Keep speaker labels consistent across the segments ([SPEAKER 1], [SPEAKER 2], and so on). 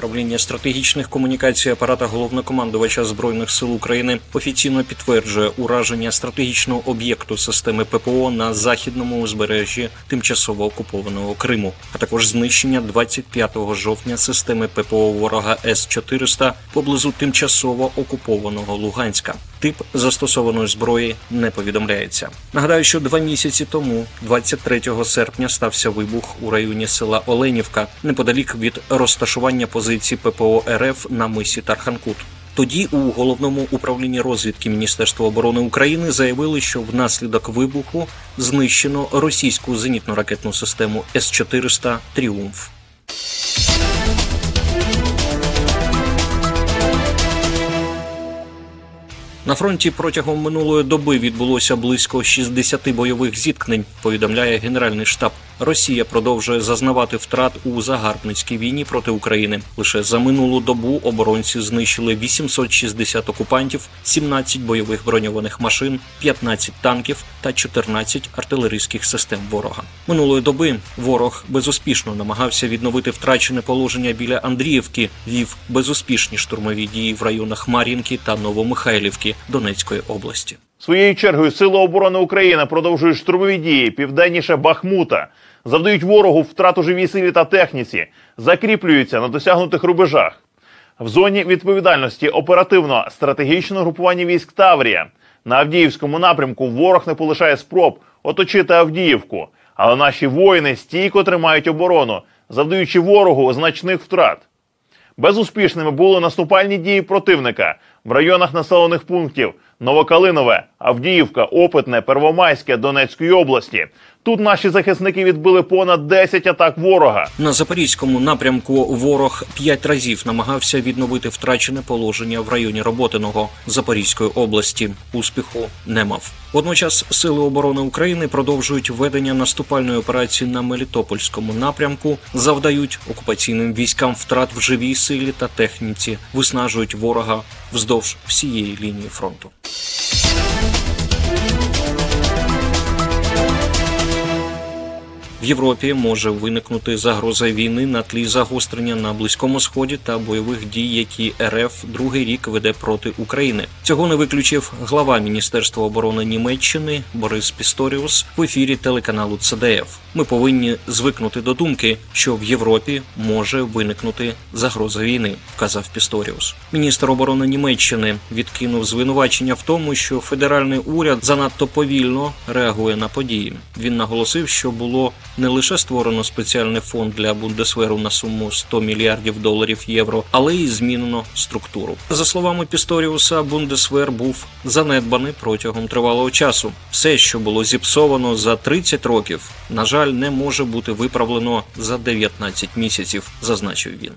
[SPEAKER 1] Правління стратегічних комунікацій апарата головнокомандувача збройних сил України офіційно підтверджує ураження стратегічного об'єкту системи ППО на західному узбережжі тимчасово окупованого Криму, а також знищення 25 жовтня системи ППО ворога С 400 поблизу тимчасово окупованого Луганська. Тип застосованої зброї не повідомляється. Нагадаю, що два місяці тому, 23 серпня, стався вибух у районі села Оленівка неподалік від розташування позицій ППО РФ на мисі Тарханкут. Тоді у головному управлінні розвідки Міністерства оборони України заявили, що внаслідок вибуху знищено російську зенітно-ракетну систему С 400 Тріумф. На фронті протягом минулої доби відбулося близько 60 бойових зіткнень. Повідомляє Генеральний штаб. Росія продовжує зазнавати втрат у загарбницькій війні проти України. Лише за минулу добу оборонці знищили 860 окупантів, 17 бойових броньованих машин, 15 танків та 14 артилерійських систем ворога. Минулої доби ворог безуспішно намагався відновити втрачене положення біля Андріївки, вів безуспішні штурмові дії в районах Мар'їнки та Новомихайлівки Донецької області.
[SPEAKER 2] Своєю чергою Сили оборони України продовжують штурмові дії південніше Бахмута, завдають ворогу втрату живій силі та техніці, закріплюються на досягнутих рубежах. В зоні відповідальності оперативно стратегічне групування військ Таврія. На Авдіївському напрямку ворог не полишає спроб оточити Авдіївку, але наші воїни стійко тримають оборону, завдаючи ворогу значних втрат. Безуспішними були наступальні дії противника в районах населених пунктів Новокалинове, Авдіївка, Опитне, Первомайське Донецької області. Тут наші захисники відбили понад 10 атак ворога.
[SPEAKER 1] На запорізькому напрямку ворог п'ять разів намагався відновити втрачене положення в районі Роботиного Запорізької області. Успіху не мав. Водночас сили оборони України продовжують ведення наступальної операції на Мелітопольському напрямку, завдають окупаційним військам втрат в живій силі та техніці, виснажують ворога вздовж всієї лінії фронту. В Європі може виникнути загроза війни на тлі загострення на близькому сході та бойових дій, які РФ другий рік веде проти України. Цього не виключив глава Міністерства оборони Німеччини Борис Пісторіус в ефірі телеканалу ЦДФ. Ми повинні звикнути до думки, що в Європі може виникнути загроза війни, вказав Пісторіус. Міністр оборони Німеччини відкинув звинувачення в тому, що федеральний уряд занадто повільно реагує на події. Він наголосив, що було не лише створено спеціальний фонд для Бундесверу на суму 100 мільярдів доларів євро, але й змінено структуру. За словами Пісторіуса, Бундесвер був занедбаний протягом тривалого часу. Все, що було зіпсовано за 30 років, на жаль, не може бути виправлено за 19 місяців, зазначив він.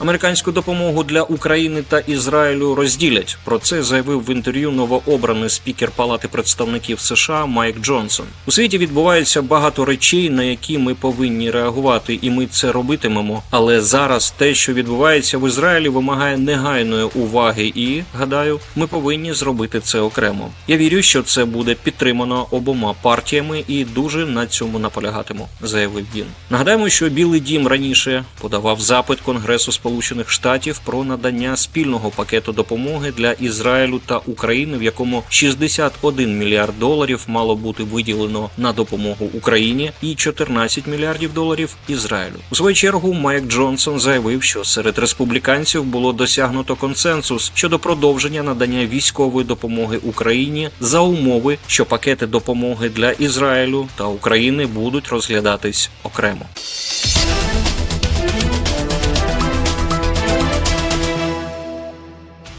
[SPEAKER 1] Американську допомогу для України та Ізраїлю розділять. Про це заявив в інтерв'ю новообраний спікер Палати представників США Майк Джонсон. У світі відбувається багато речей, на які ми повинні реагувати, і ми це робитимемо. Але зараз те, що відбувається в Ізраїлі, вимагає негайної уваги, і гадаю, ми повинні зробити це окремо. Я вірю, що це буде підтримано обома партіями, і дуже на цьому наполягатиму, заявив він. Нагадаємо, що Білий Дім раніше подавав запит Конгресу Сполучених Штатів про надання спільного пакету допомоги для Ізраїлю та України, в якому 61 мільярд доларів мало бути виділено на допомогу Україні і 14 мільярдів доларів Ізраїлю. У свою чергу Майк Джонсон заявив, що серед республіканців було досягнуто консенсус щодо продовження надання військової допомоги Україні за умови, що пакети допомоги для Ізраїлю та України будуть розглядатись окремо.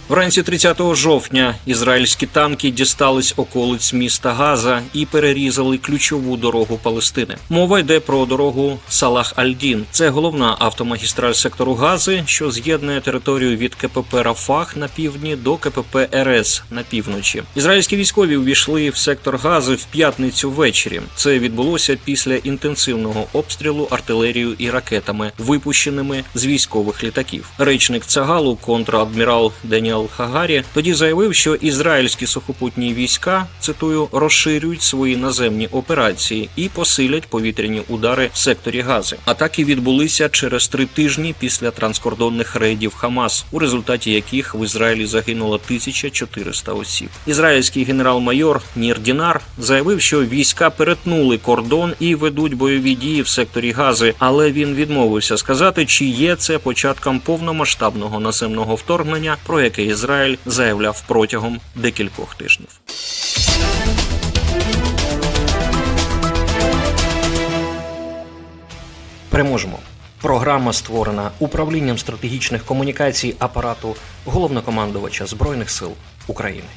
[SPEAKER 1] Вранці 30 жовтня ізраїльські танки дістались околиць міста Газа і перерізали ключову дорогу Палестини. Мова йде про дорогу Салах Аль-Дін. Це головна автомагістраль сектору Гази, що з'єднує територію від КПП Рафах на півдні до КПП РС на півночі. Ізраїльські військові увійшли в сектор Гази в п'ятницю ввечері. Це відбулося після інтенсивного обстрілу артилерією і ракетами, випущеними з військових літаків. Речник Цагалу, контрадмірал Деніал Хагарі, тоді заявив, що ізраїльські сухопутні війська цитую розширюють свої наземні операції і посилять повітряні удари в секторі Гази. Атаки відбулися через три тижні після транскордонних рейдів Хамас, у результаті яких в Ізраїлі загинуло 1400 осіб. Ізраїльський генерал-майор Нір Дінар заявив, що війська перетнули кордон і ведуть бойові дії в секторі Гази, але він відмовився сказати, чи є це початком повномасштабного наземного вторгнення, про яке Ізраїль заявляв протягом декількох тижнів. Переможемо. Програма створена управлінням стратегічних комунікацій апарату головнокомандувача Збройних сил України.